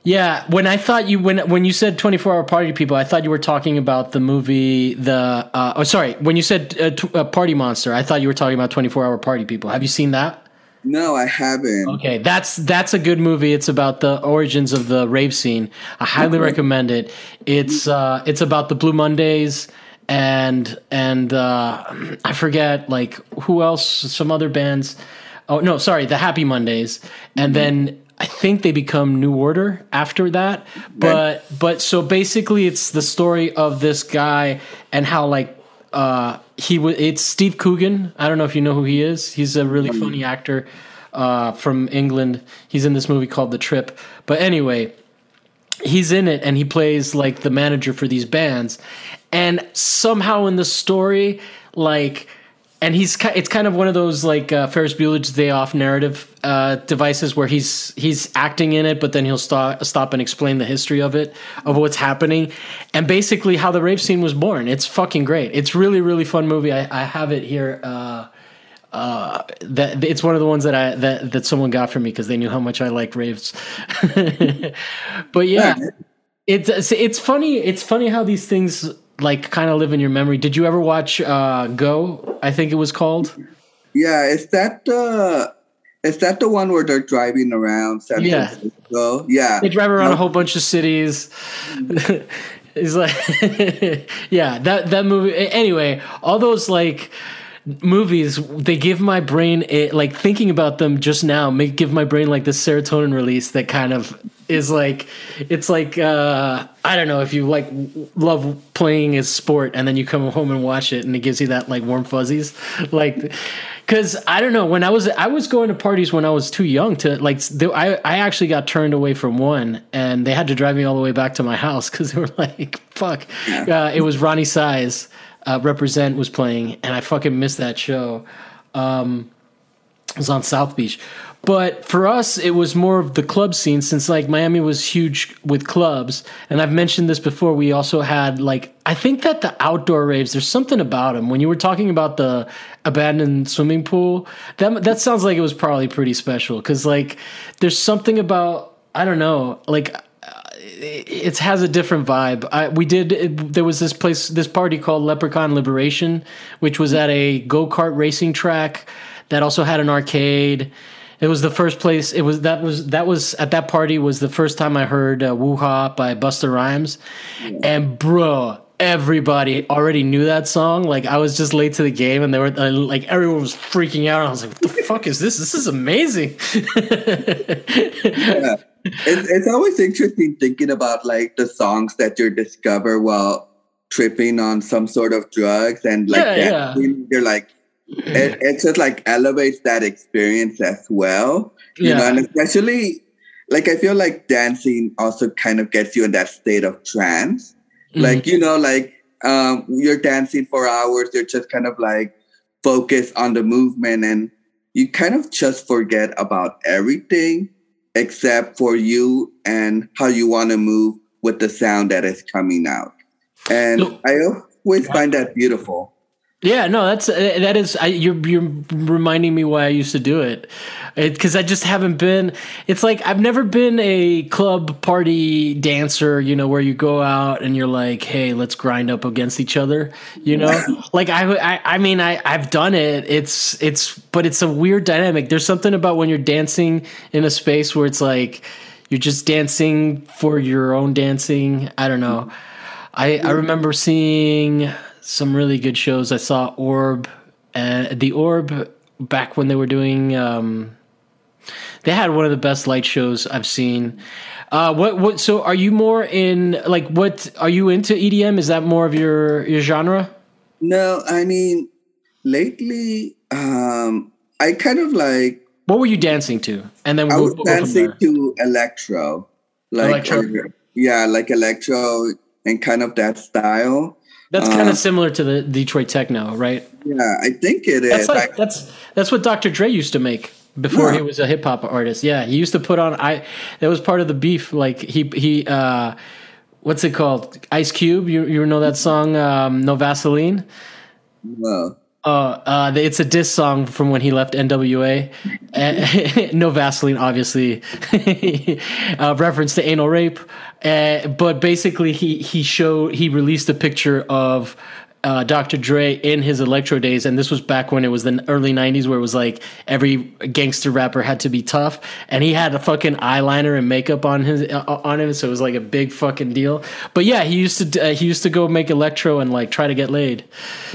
yeah, when I thought you when when you said 24 hour party people, I thought you were talking about the movie the uh, oh sorry, when you said uh, t- uh, Party Monster, I thought you were talking about 24 hour party people. Have you seen that? No, I haven't. Okay, that's that's a good movie. It's about the origins of the rave scene. I highly Okay. recommend it. It's uh, it's about the Blue Mondays and and uh, I forget like who else. Some other bands. Oh no, sorry, the Happy Mondays, and then I think they become New Order after that. But but so basically, it's the story of this guy and how like uh he was it's Steve Coogan. I don't know if you know who he is. He's a really funny actor uh from England. He's in this movie called The Trip. But anyway, he's in it and he plays like the manager for these bands. And somehow in the story like and he's it's kind of one of those like uh, Ferris Bueller's Day Off narrative uh, devices where he's he's acting in it, but then he'll stop stop and explain the history of it of what's happening, and basically how the rave scene was born. It's fucking great. It's really really fun movie. I, I have it here. Uh, uh, that it's one of the ones that I that that someone got for me because they knew how much I like raves. but yeah, it's it's funny. It's funny how these things like kind of live in your memory. Did you ever watch uh, Go? I think it was called. Yeah, is that the is that the one where they're driving around San Yeah. Francisco? Yeah. They drive around No. a whole bunch of cities. It's like, yeah, that that movie. Anyway, all those like movies, they give my brain a, like thinking about them just now. Make give my brain like this serotonin release that kind of is like it's like uh I don't know if you like love playing a sport and then you come home and watch it and it gives you that like warm fuzzies. Like because I don't know when I was I was going to parties when I was too young to like I I actually got turned away from one and they had to drive me all the way back to my house because they were like fuck. Uh, it was Roni Size uh, Reprazent was playing and I fucking missed that show. Um it was on South Beach but for us it was more of the club scene since like Miami was huge with clubs and I've mentioned this before we also had like I think that the outdoor raves there's something about them when you were talking about the abandoned swimming pool that that sounds like it was probably pretty special cuz like there's something about I don't know like it it has a different vibe. I, we did. It, there was this place, this party called Leprechaun Liberation, which was at a go kart racing track that also had an arcade. It was the first place. It was that was that was at that party was the first time I heard uh, "Woo Ha" by Busta Rhymes, and bro, everybody already knew that song. Like I was just late to the game, and they were uh, like everyone was freaking out. And I was like, "What the fuck is this? This is amazing." Yeah. It's, it's always interesting thinking about like the songs that you discover while tripping on some sort of drugs and like yeah, yeah. you're like, it, it just like elevates that experience as well. You know, and especially like I feel like dancing also kind of gets you in that state of trance. Mm-hmm. Like, you know, like um, you're dancing for hours, you're just kind of like focused on the movement and you kind of just forget about everything except for you and how you want to move with the sound that is coming out. And So- I always find that beautiful. Yeah, no, that's uh, that is. I, you're you're reminding me why I used to do it, because I just haven't been. It's like I've never been a club party dancer. You know, where you go out and you're like, hey, let's grind up against each other. You know, like I, I, I mean, I I've done it. It's it's, but it's a weird dynamic. There's something about when you're dancing in a space where it's like you're just dancing for your own dancing. I don't know. I, I remember seeing some really good shows. I saw Orb and the Orb back when they were doing. Um, they had one of the best light shows I've seen. Uh, what what? So are you more in like what? Are you into EDM? Is that more of your your genre? No, I mean, lately, um, I kind of like, What were you dancing to? And then I we'll, was we'll dancing to electro. Like, Electro. yeah, like electro and kind of that style. That's kind uh, of similar to the Detroit techno, right? Yeah, I think it That's is. like I- that's that's what Dr. Dre used to make before Yeah. he was a hip hop artist. Yeah, he used to put on I that was part of the beef. Like he he uh what's it called? Ice Cube. You you know that song um, No Vaseline? well, Uh, uh, it's a diss song from when he left NWA. No Vaseline, obviously, uh, reference to anal rape. Uh, but basically, he he showed he released a picture of uh, Dr. Dre in his electro days, and this was back when it was the early '90s, where it was like every gangster rapper had to be tough, and he had a fucking eyeliner and makeup on his uh, on him, so it was like a big fucking deal. But yeah, he used to uh, he used to go make electro and like try to get laid.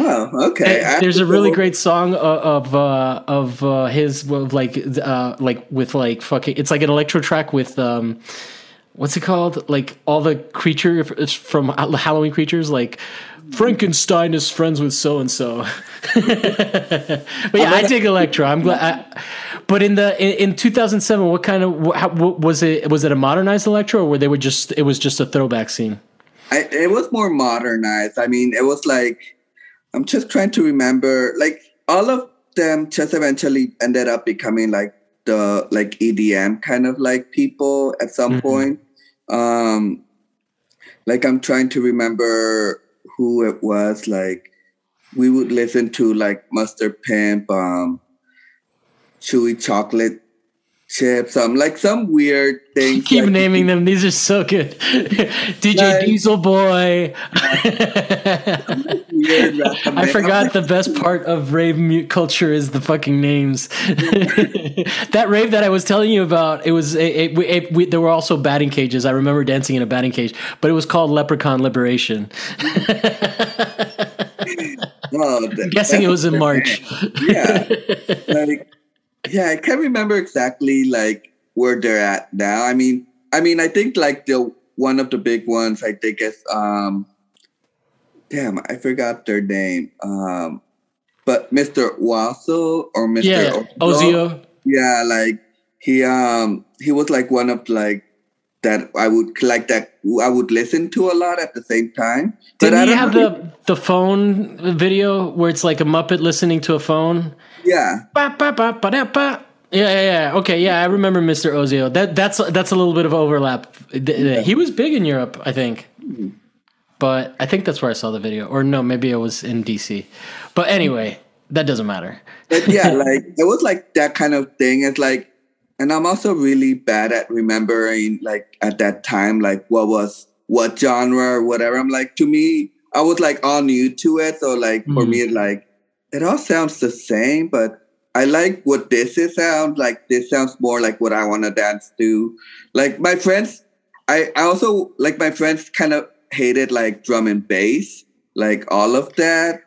Oh, okay. And there's a really great song of uh, of uh, his of like uh, like with like fucking. It's like an electro track with. Um, What's it called? Like all the creatures from Halloween creatures, like Frankenstein is friends with so and so. But yeah, I dig electro. I'm glad. I, but in the in, in 2007, what kind of how, was it? Was it a modernized electro, or were they were just it was just a throwback scene? I, it was more modernized. I mean, it was like I'm just trying to remember. Like all of them just eventually ended up becoming like the like EDM kind of like people at some mm-hmm. point. Um, like I'm trying to remember who it was. Like we would listen to like Mustard Pimp, um, Chewy Chocolate chips, um, like some weird thing. Keep like, naming them; these are so good. DJ like, Dieselboy. I forgot the best part of rave mute culture is the fucking names. that rave that I was telling you about, it was a, a, a, we, there were also batting cages. I remember dancing in a batting cage, but it was called Leprechaun Liberation. Oh, I'm guessing it was in March. yeah, like yeah, I can't remember exactly like where they're at now. I mean, I mean, I think like the one of the big ones I think is um damn, I forgot their name. Um but Mr. Wasso or Mr. Yeah, Oizo. Yeah, like he um he was like one of like that I would like that I would listen to a lot at the same time. Didn't you have the the phone video where it's like a Muppet listening to a phone? Yeah. Ba, ba, ba, yeah, yeah, yeah. Okay, yeah, I remember Mr. Oizo. That that's that's a little bit of overlap. Yeah. He was big in Europe, I think. But I think that's where I saw the video. Or no, maybe it was in DC. But anyway, that doesn't matter. But yeah, like it was like that kind of thing. It's like and I'm also really bad at remembering like at that time like what was what genre or whatever. I'm like to me, I was like all new to it. So like mm-hmm. for me like it all sounds the same, but I like what this is sound like. This sounds more like what I want to dance to. Like my friends, I, I also like my friends kind of hated like drum and bass, like all of that.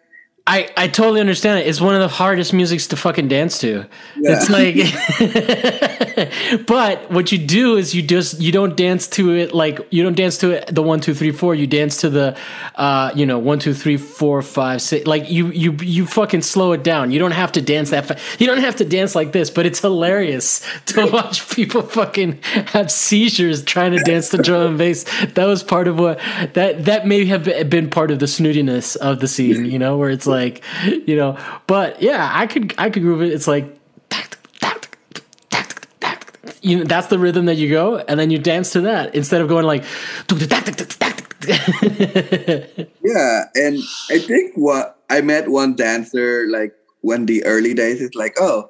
I, I totally understand it. It's one of the hardest musics to fucking dance to. Yeah. It's like, but what you do is you just you don't dance to it like you don't dance to it the one two three four. You dance to the, uh, you know one two three four five six. Like you you you fucking slow it down. You don't have to dance that. Fa- you don't have to dance like this. But it's hilarious to watch people fucking have seizures trying to dance to drum and bass. That was part of what that that may have been part of the snootiness of the scene. You know where it's like like you know but yeah i could i could groove it. It's like you know that's the rhythm that you go and then you dance to that instead of going like yeah and i think what i met one dancer like when the early days is like oh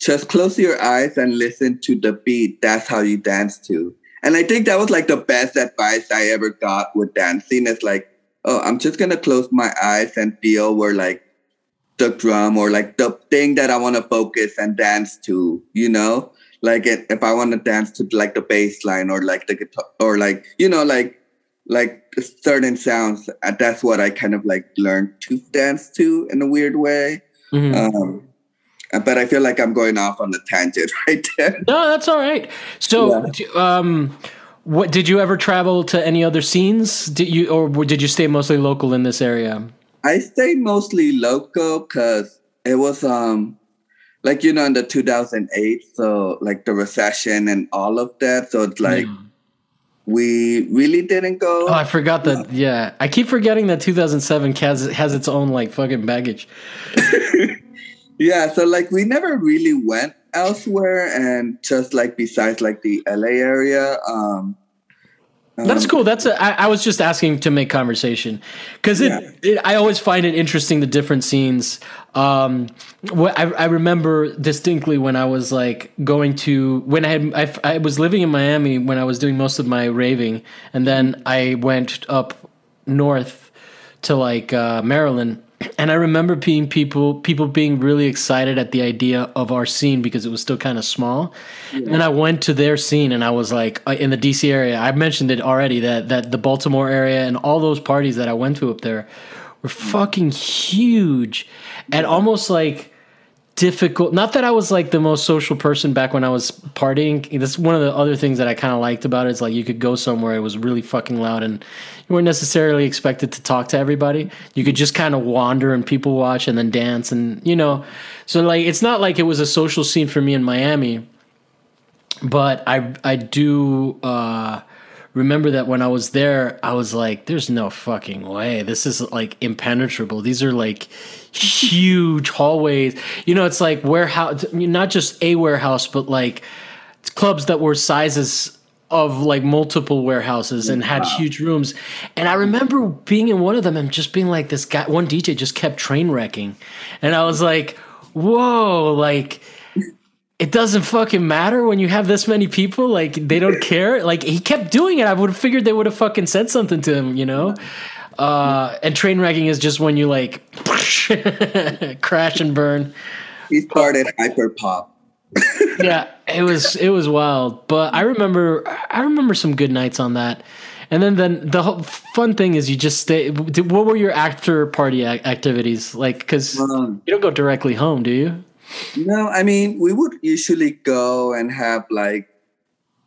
just close your eyes and listen to the beat. That's how you dance to. And i think that was like the best advice i ever got with dancing. Is like oh, I'm just gonna close my eyes and feel where like the drum or like the thing that I want to focus and dance to, you know, like it, if I want to dance to like the bass line or like the guitar or like you know like like certain sounds. Uh, that's what I kind of like learned to dance to in a weird way. Mm-hmm. Um, uh, but I feel like I'm going off on a tangent right there. No, that's all right. So, yeah. um, what did you ever travel to any other scenes? Did you or did you stay mostly local in this area? I stayed mostly local because it was um like you know in the 2008 so like the recession and all of that so it's like mm. we really didn't go oh i forgot that yeah i keep forgetting that 2007 has, has its own like fucking baggage yeah so like we never really went elsewhere and just like besides like the LA area. Um, that's um, cool. That's a, I, I was just asking to make conversation because it, yeah. it, I always find it interesting the different scenes. Um, what I, I remember distinctly when I was like going to when I had I, I was living in Miami when I was doing most of my raving, and then I went up north to like uh, Maryland, and I remember being people people being really excited at the idea of our scene because it was still kind of small. Yeah. And I went to their scene and I was like uh, in the DC area. I mentioned it already that that the Baltimore area and all those parties that I went to up there were fucking huge and almost like difficult. Not that I was like the most social person back when I was partying. That's one of the other things that I kind of liked about it. Is like you could go somewhere, it was really fucking loud, and you weren't necessarily expected to talk to everybody. You could just kind of wander and people watch and then dance, and you know. So like, it's not like it was a social scene for me in Miami, but I I do. uh remember that when I was there, I was like, there's no fucking way. This is like impenetrable. These are like huge hallways. You know, it's like warehouse, not just a warehouse, but like clubs that were sizes of like multiple warehouses and had wow. huge rooms. And I remember being in one of them and just being like, this guy, one DJ just kept train wrecking. And I was like, whoa, like, it doesn't fucking matter when you have this many people. Like they don't care. Like he kept doing it. I would have figured they would have fucking said something to him, you know. Uh, and train wrecking is just when you like crash and burn. He started hyper pop. yeah, it was it was wild. But I remember I remember some good nights on that. And then, then the whole fun thing is you just stay. What were your after party activities like? Because um, you don't go directly home, do you? No, I mean, we would usually go and have like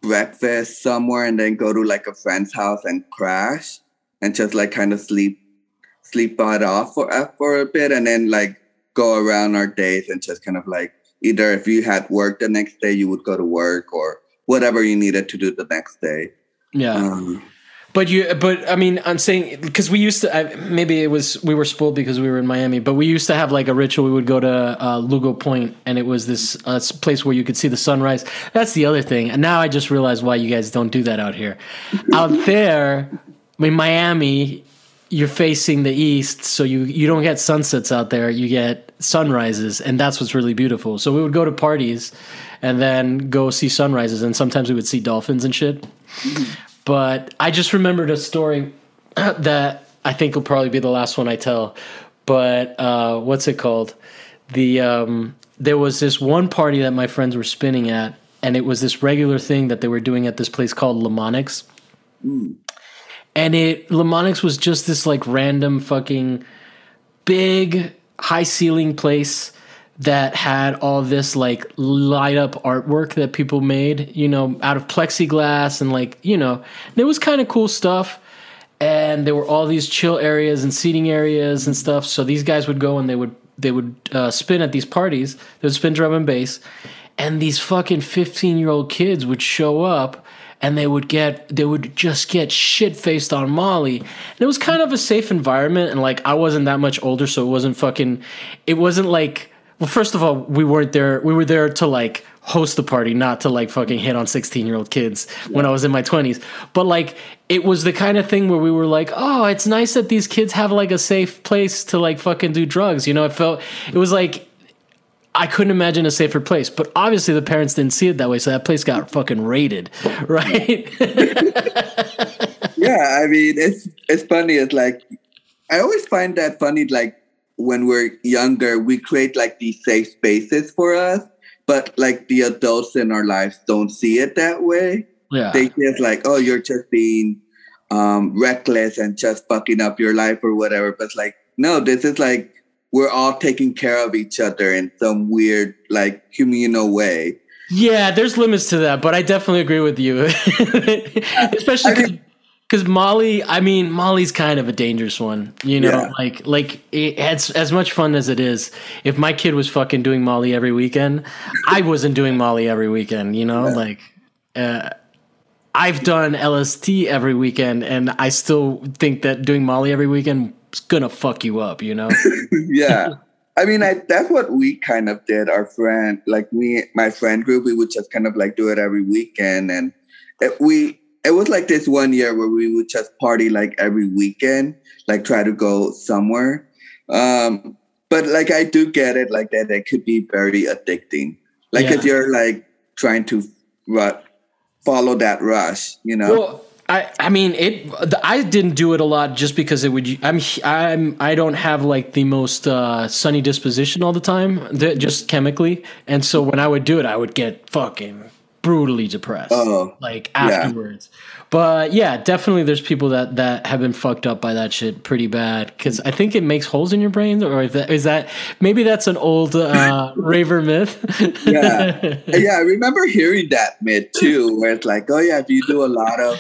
breakfast somewhere and then go to like a friend's house and crash and just like kind of sleep sleep it off for uh, for a bit and then like go around our days and just kind of like either if you had work the next day you would go to work or whatever you needed to do the next day. Yeah. Um, but you, but I mean, I'm saying because we used to. I, maybe it was we were spoiled because we were in Miami, but we used to have like a ritual. We would go to uh, Lugo Point, and it was this uh, place where you could see the sunrise. That's the other thing. And now I just realize why you guys don't do that out here. out there, in Miami, you're facing the east, so you you don't get sunsets out there. You get sunrises, and that's what's really beautiful. So we would go to parties, and then go see sunrises, and sometimes we would see dolphins and shit. But I just remembered a story that I think will probably be the last one I tell. But uh, what's it called? The um, there was this one party that my friends were spinning at, and it was this regular thing that they were doing at this place called Lemonics. And it Lemonics was just this like random fucking big high ceiling place that had all this like light up artwork that people made, you know, out of plexiglass and like, you know, and it was kind of cool stuff. And there were all these chill areas and seating areas and stuff. So these guys would go and they would they would uh, spin at these parties. They would spin drum and bass, and these fucking fifteen year old kids would show up and they would get they would just get shit faced on Molly. And it was kind of a safe environment and like I wasn't that much older so it wasn't fucking it wasn't like well, first of all, we weren't there. We were there to like host the party, not to like fucking hit on 16 year old kids yeah. when I was in my 20s. But like, it was the kind of thing where we were like, oh, it's nice that these kids have like a safe place to like fucking do drugs. You know, it felt, it was like, I couldn't imagine a safer place. But obviously, the parents didn't see it that way. So that place got fucking raided, right? yeah. I mean, it's, it's funny. It's like, I always find that funny. Like, when we're younger, we create like these safe spaces for us, but like the adults in our lives don't see it that way. Yeah. They just like, oh, you're just being um, reckless and just fucking up your life or whatever. But like, no, this is like we're all taking care of each other in some weird, like communal way. Yeah, there's limits to that, but I definitely agree with you. Especially I mean, because Molly, I mean, Molly's kind of a dangerous one, you know. Yeah. Like, like it's as much fun as it is. If my kid was fucking doing Molly every weekend, I wasn't doing Molly every weekend, you know. Yeah. Like, uh, I've done LSD every weekend, and I still think that doing Molly every weekend is gonna fuck you up, you know. yeah. I mean, I, that's what we kind of did. Our friend, like me, my friend group, we would just kind of like do it every weekend, and it, we it was like this one year where we would just party like every weekend, like try to go somewhere. Um, but like I do get it, like that it could be very addicting. Like yeah. if you're like trying to ru- follow that rush, you know. Well, I, I mean it. I didn't do it a lot just because it would. I'm I'm I don't have like the most uh, sunny disposition all the time, just chemically, and so when I would do it, I would get fucking brutally depressed, Oh, like afterwards. But yeah, definitely, there's people that that have been fucked up by that shit pretty bad because I think it makes holes in your brain, or is that, is that maybe that's an old uh, raver myth? yeah, yeah. I remember hearing that myth too, where it's like, oh yeah, if you do a lot of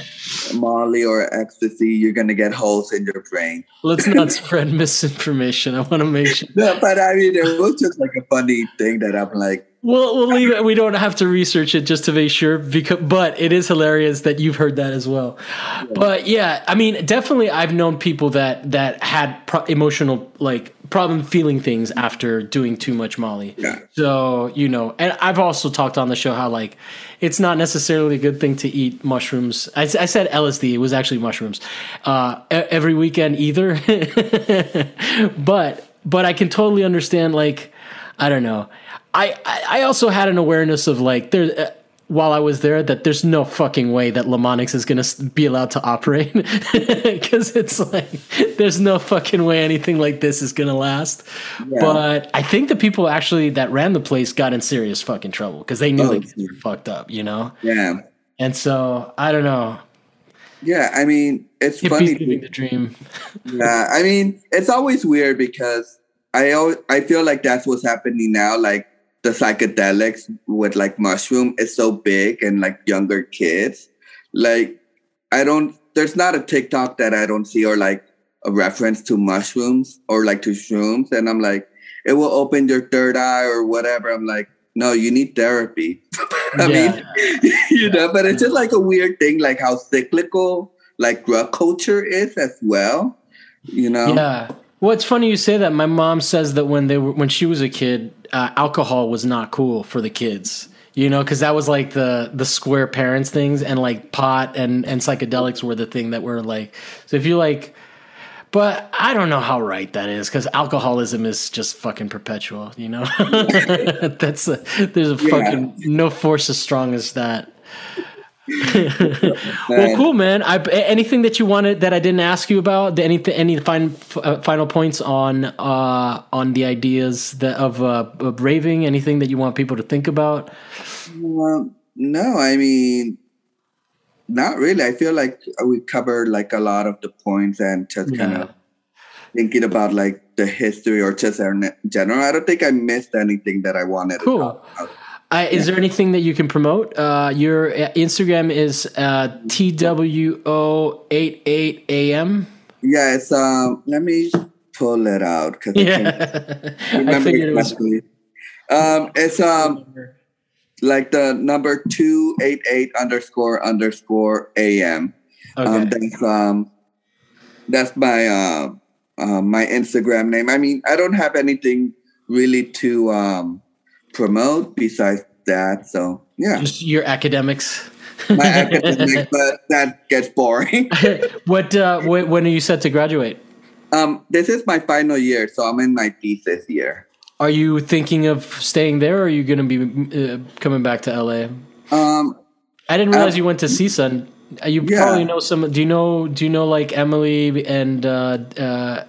Molly or ecstasy, you're gonna get holes in your brain. Let's not spread misinformation. I want to make sure. No, but I mean, it was just like a funny thing that I'm like, We'll we'll leave it. We don't have to research it just to make sure. Because, but it is hilarious that you've heard that as well. Yeah. But yeah, I mean, definitely, I've known people that that had pro- emotional like problem feeling things after doing too much Molly. Yeah. So you know, and I've also talked on the show how like it's not necessarily a good thing to eat mushrooms. I, I said LSD; it was actually mushrooms. Uh, every weekend either. but but I can totally understand like I don't know I, I also had an awareness of like there uh, while I was there that there's no fucking way that Lamonix is going to be allowed to operate because it's like there's no fucking way anything like this is going to last. Yeah. But I think the people actually that ran the place got in serious fucking trouble because they knew oh, like were fucked up, you know. Yeah. And so I don't know. Yeah, I mean it's Hippies funny. Living the dream. yeah, I mean it's always weird because I always, I feel like that's what's happening now. Like the psychedelics with like mushroom is so big and like younger kids. Like I don't there's not a TikTok that I don't see or like a reference to mushrooms or like to shrooms. And I'm like, it will open your third eye or whatever. I'm like, no, you need therapy. I yeah. mean, you know, but it's just like a weird thing, like how cyclical like drug culture is as well. You know? Yeah. Well, it's funny you say that. My mom says that when they were when she was a kid, uh, alcohol was not cool for the kids. You know, because that was like the the square parents things, and like pot and and psychedelics were the thing that were like. So if you like, but I don't know how right that is because alcoholism is just fucking perpetual. You know, that's a, there's a fucking no force as strong as that. well, cool, man. I, anything that you wanted that I didn't ask you about? Anything? Any fine, uh, final points on uh, on the ideas that of, uh, of raving? Anything that you want people to think about? Well, no, I mean, not really. I feel like we covered like a lot of the points and just kind of thinking about like the history or just in general. I don't think I missed anything that I wanted. Cool. Uh, is there anything that you can promote? Uh, your uh, Instagram is uh, TWO88AM. Yeah, it's, um, let me pull it out because yeah. I remember I it was... Um, it's um, like the number 288 underscore underscore AM. Okay. Um, that's, um, that's my, uh, uh, my Instagram name. I mean, I don't have anything really to um, promote besides that. So yeah, just your academics. My academics, but that gets boring. what, uh, when are you set to graduate? Um, this is my final year, so I'm in my thesis year. Are you thinking of staying there, or are you going to be uh, coming back to LA? Um, I didn't realize um, you went to CSUN. Uh, you yeah. probably know some. Do you know? Do you know like Emily and uh, uh,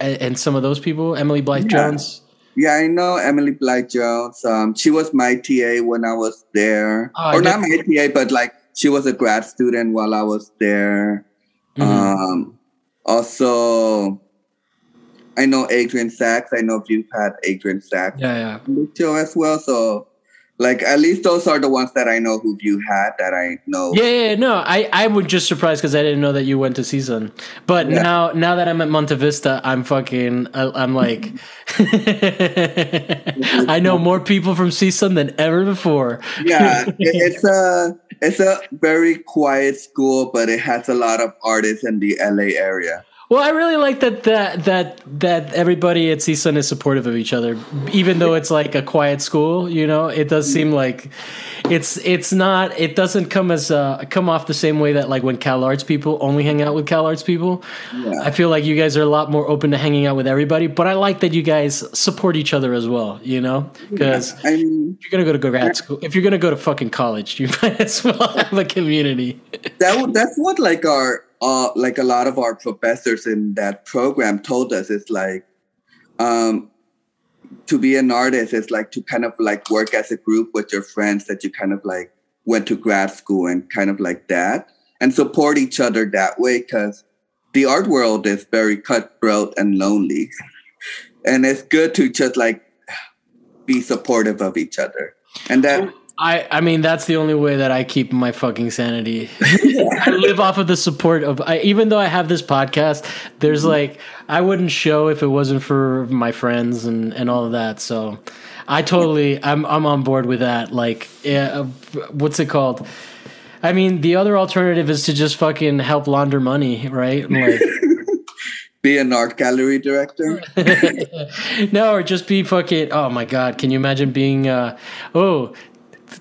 and some of those people? Emily Blythe yeah. Jones. Yeah, I know Emily Blythe Jones. Um, she was my TA when I was there, oh, or not my TA, but like she was a grad student while I was there. Mm-hmm. Um, also, I know Adrian Sachs. I know if you've had Adrian Sachs yeah, yeah. on the show as well. So like at least those are the ones that I know who you had that I know. Yeah, yeah no, I I would just surprised because I didn't know that you went to CSUN. But yeah. now now that I'm at Monte Vista, I'm fucking I'm like I know more people from CSUN than ever before. yeah, it's a it's a very quiet school, but it has a lot of artists in the LA area. Well, I really like that that that that everybody at CSUN is supportive of each other, even though it's like a quiet school. You know, it does seem like it's it's not. It doesn't come as uh, come off the same way that like when Cal Arts people only hang out with Cal Arts people. Yeah. I feel like you guys are a lot more open to hanging out with everybody. But I like that you guys support each other as well. You know, because yeah, if you're gonna go to grad school, if you're gonna go to fucking college, you might as well have a community. That that's what like our uh, like a lot of our professors in that program told us it's like um, to be an artist is like to kind of like work as a group with your friends that you kind of like went to grad school and kind of like that and support each other that way because the art world is very cutthroat and lonely. And it's good to just like be supportive of each other. And that I, I mean that's the only way that I keep my fucking sanity. I live off of the support of I, even though I have this podcast, there's mm-hmm. like I wouldn't show if it wasn't for my friends and and all of that. So I totally I'm I'm on board with that. Like yeah, what's it called? I mean, the other alternative is to just fucking help launder money, right? Like be an art gallery director. no, or just be fucking. Oh my god, can you imagine being? uh Oh,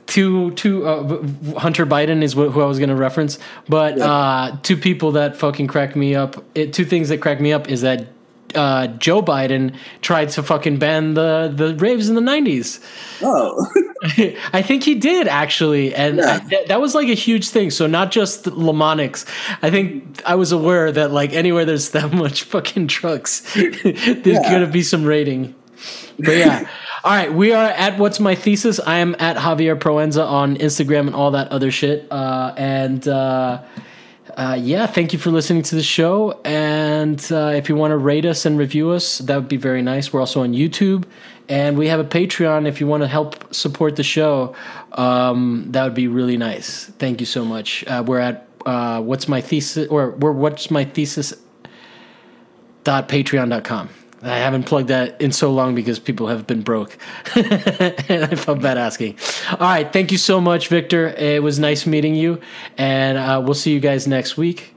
two two uh, Hunter Biden is who I was going to reference, but uh, two people that fucking crack me up. It, two things that crack me up is that uh, Joe Biden tried to fucking ban the the raves in the nineties. Oh, I think he did actually, and yeah. I, th- that was like a huge thing. So not just Lamonics. I think I was aware that like anywhere there's that much fucking trucks, there's yeah. gonna be some rating. But yeah. All right, we are at what's my thesis. I am at Javier Proenza on Instagram and all that other shit. Uh, and uh, uh, yeah, thank you for listening to the show. And uh, if you want to rate us and review us, that would be very nice. We're also on YouTube, and we have a Patreon. If you want to help support the show, um, that would be really nice. Thank you so much. Uh, we're at uh, what's my thesis, or we're what's my thesis. Dot patreon.com. I haven't plugged that in so long because people have been broke. and I felt bad asking. All right. Thank you so much, Victor. It was nice meeting you. And uh, we'll see you guys next week.